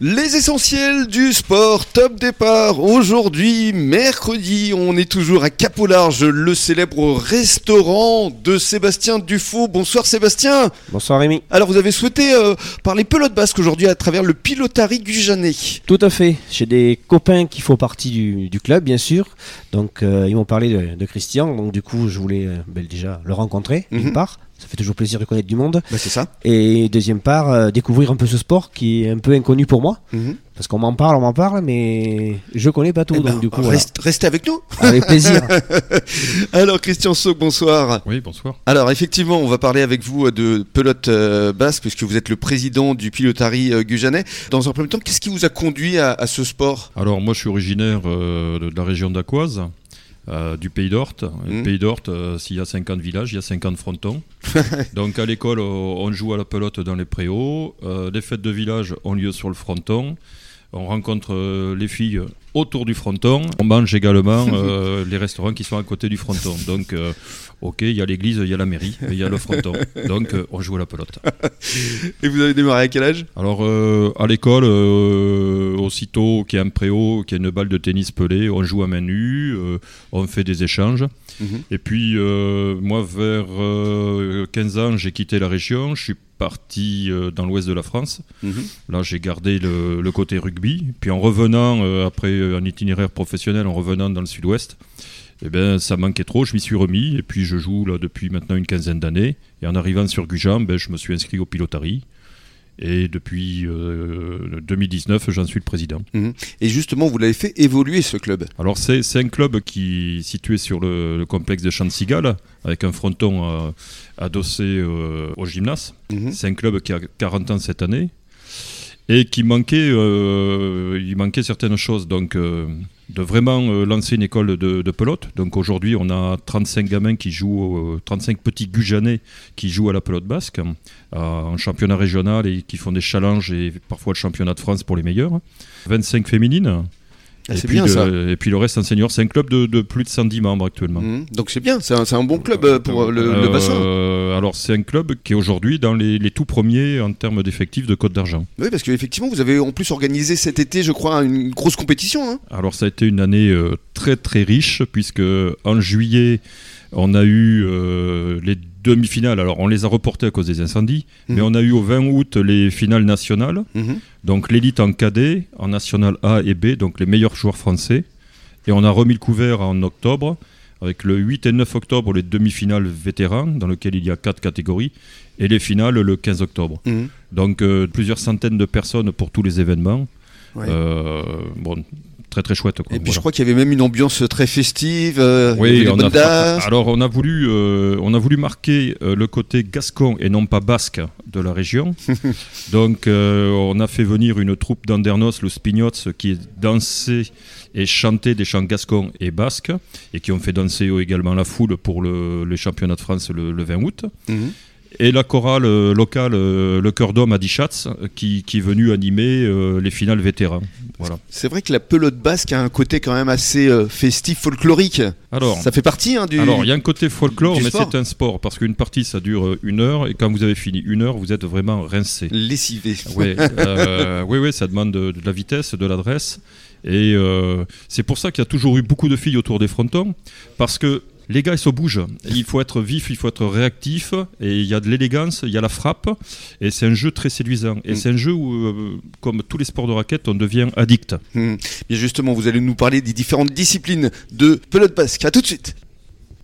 Les essentiels du sport, top départ. Aujourd'hui, mercredi, on est toujours à Cap au Large, le célèbre restaurant de Sébastien Dufaux. Bonsoir Sébastien. Bonsoir Rémi. Alors vous avez souhaité euh, parler pelote basque aujourd'hui à travers le pilotari Gujanet. Tout à fait. J'ai des copains qui font partie du, du club, bien sûr. Donc euh, ils m'ont parlé de, de Christian. Donc du coup, je voulais euh, ben, déjà le rencontrer, d'une Mhm. part. Ça fait toujours plaisir de connaître du monde. Bah c'est ça. Et deuxième part, euh, découvrir un peu ce sport qui est un peu inconnu pour moi. Mhm. Parce qu'on m'en parle, on m'en parle, mais je connais pas tout. Eh ben, donc du coup, voilà. reste- restez avec nous. avec plaisir. Alors Christian Sauk, bonsoir. Oui, bonsoir. Alors effectivement, on va parler avec vous euh, de pelote euh, basque puisque vous êtes le président du pilotari euh, Gujanet. Dans un premier temps, qu'est-ce qui vous a conduit à, à ce sport? Alors moi je suis originaire euh, de de la région d'Aquoise, euh, du Pays d'Orte. Mhm. Le Pays d'Orte, euh, s'il y a 50 villages, il y a 50 frontons. Donc à l'école, euh, on joue à la pelote dans les préaux. Euh, les fêtes de village ont lieu sur le fronton. On rencontre euh, les filles autour du fronton. On mange également euh, les restaurants qui sont à côté du fronton. Donc, euh, ok, il y a l'église, il y a la mairie, il y a le fronton. Donc, euh, on joue à la pelote. Et vous avez démarré à quel âge? Alors à l'école, aussitôt qu'il y a un préau, qu'il y a une balle de tennis pelée, on joue à main nue, on fait des échanges. Mhm. Et puis moi, vers euh, 15 ans, j'ai quitté la région, je suis parti dans l'ouest de la France. Mhm. Là, j'ai gardé le, le côté rugby. Puis en revenant, après un itinéraire professionnel, en revenant dans le sud-ouest, eh ben, ça manquait trop, je m'y suis remis. Et puis je joue là depuis maintenant une quinzaine d'années. Et en arrivant sur Gujan, ben, je me suis inscrit au pilotari. Et depuis euh, 2019, j'en suis le président. Et justement, vous l'avez fait évoluer ce club. Alors c'est un club qui est situé sur le, le complexe de Champ-de-Cigale, avec un fronton euh, adossé euh, au gymnase. Mhm. C'est un club qui a 40 ans cette année et qui manquait, euh, il manquait certaines choses. Donc, euh, de vraiment euh, lancer une école de, de pelote. Donc aujourd'hui, on a 35 gamins qui jouent, euh, 35 petits Gujanais qui jouent à la pelote basque euh, en championnat régional et qui font des challenges et parfois le championnat de France pour les meilleurs. 25 féminines. Ah, et, puis bien le- ça. et puis le reste en senior. C'est un club de, de plus de 110 membres actuellement. Mhm. Donc c'est bien, c'est un, bon club pour euh, le, le Euh, bassin. Alors c'est un club qui est aujourd'hui dans les, les tout premiers en termes d'effectifs de Côte d'Argent. Oui, parce qu'effectivement, vous avez en plus organisé cet été, je crois, une grosse compétition. hein. Alors ça a été une année euh, très très riche puisque en juillet on a eu euh, les demi-finales. Alors on les a reportées à cause des incendies, Mhm. mais on a eu au 20 août les finales nationales. Mhm. Donc l'élite en cadet, en national A et B, donc les meilleurs joueurs français. Et on a remis le couvert en octobre, avec le 8 et 9 octobre les demi-finales vétérans, dans lesquelles il y a quatre catégories, et les finales le 15 octobre. Mhm. Donc euh, plusieurs centaines de personnes pour tous les événements. Ouais. Euh, bon, très très chouette. Quoi. Et puis Voilà. je crois qu'il y avait même une ambiance très festive. euh, Oui, on a, alors on a voulu, euh, on a voulu marquer euh, le côté gascon et non pas basque de la région. Donc on a fait venir une troupe d'Andernos, le Spignots, qui dansait et chantait des chants gascons et basques et qui ont fait danser également la foule pour le, les championnats de France le, le 20 août. Mhm. Et la chorale euh, locale, euh, le Cœur d'Homme à Dichatz, euh, qui, qui est venue animer les finales vétérans. Voilà. C'est vrai que la pelote basque a un côté quand même assez festif, folklorique. Alors, Ça fait partie hein, du. Alors, il y a un côté folklore, mais c'est un sport, parce qu'une partie, ça dure une heure, et quand vous avez fini une heure, vous êtes vraiment rincé. lessivé. Ouais, euh, oui, oui, ça demande de, de la vitesse, de l'adresse, et euh, c'est pour ça qu'il y a toujours eu beaucoup de filles autour des frontons, parce que les gars, ils se bougent. Il faut être vif, il faut être réactif, et il y a de l'élégance, il y a la frappe, et c'est un jeu très séduisant. Et Mm. c'est un jeu où, euh, comme tous les sports de raquette, on devient addict. Hmm. Bien justement, vous allez nous parler des différentes disciplines de pelote basque. À tout de suite.